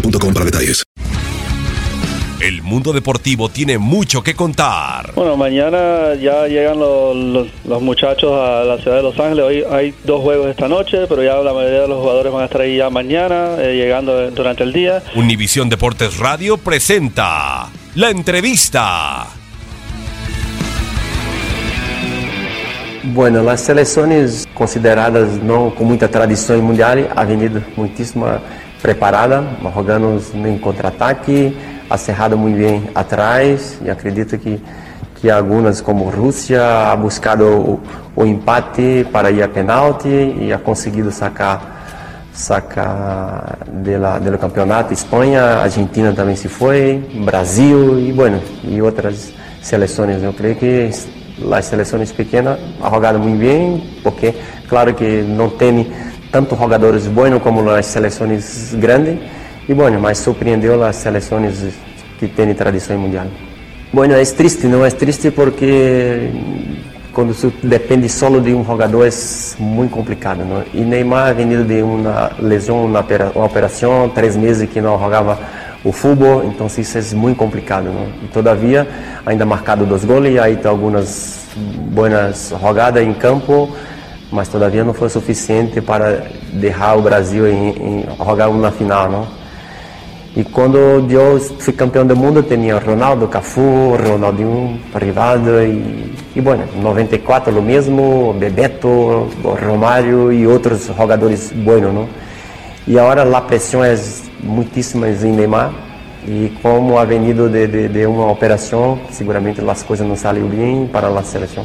boostmobile.com para detalles. El mundo deportivo tiene mucho que contar. Bueno, mañana ya llegan los, los- los muchachos a la ciudad de Los Ángeles. Hoy hay dos juegos esta noche, pero ya la mayoría de los jugadores van a estar ahí ya mañana, eh, llegando durante el día. Univisión Deportes Radio presenta la entrevista. Bueno, as seleções consideradas não com muita tradição em mundial, a Avenida muitíssimo preparada, jogando em contra-ataque, acerrado muito bem atrás e acredito que que algumas como Rússia ha buscado o, o empate para ir a penalti e ha conseguido sacar sacar dela, do campeonato. Espanha, Argentina também se foi, Brasil e bueno e outras seleções. Eu creio que as seleções pequenas ha jogado muito bem, porque claro que não tem tanto jogadores bons como as seleções grandes e bueno, mas surpreendeu as seleções que têm tradição mundial. Bueno, é triste, não é triste porque quando se depende só de um jogador é muito complicado, não? E Neymar vindo de uma lesão, uma, opera- uma operação, três meses que não jogava o futebol, então isso é muito complicado, não? E todavia ainda marcado dois goles, aí tem algumas boas jogadas em campo, mas todavia não foi suficiente para deixar o Brasil em, em jogar uma final, não? E quando eu fui campeão do mundo, tinha Ronaldo, Cafu, Ronaldinho, Rivaldo e, e bueno, 94 o mesmo, Bebeto, Romário e outros jogadores buenos, não? E agora a pressão é muitíssima em Neymar e como ha venido de, de, de uma operação, seguramente as coisas não saíram bem para a seleção.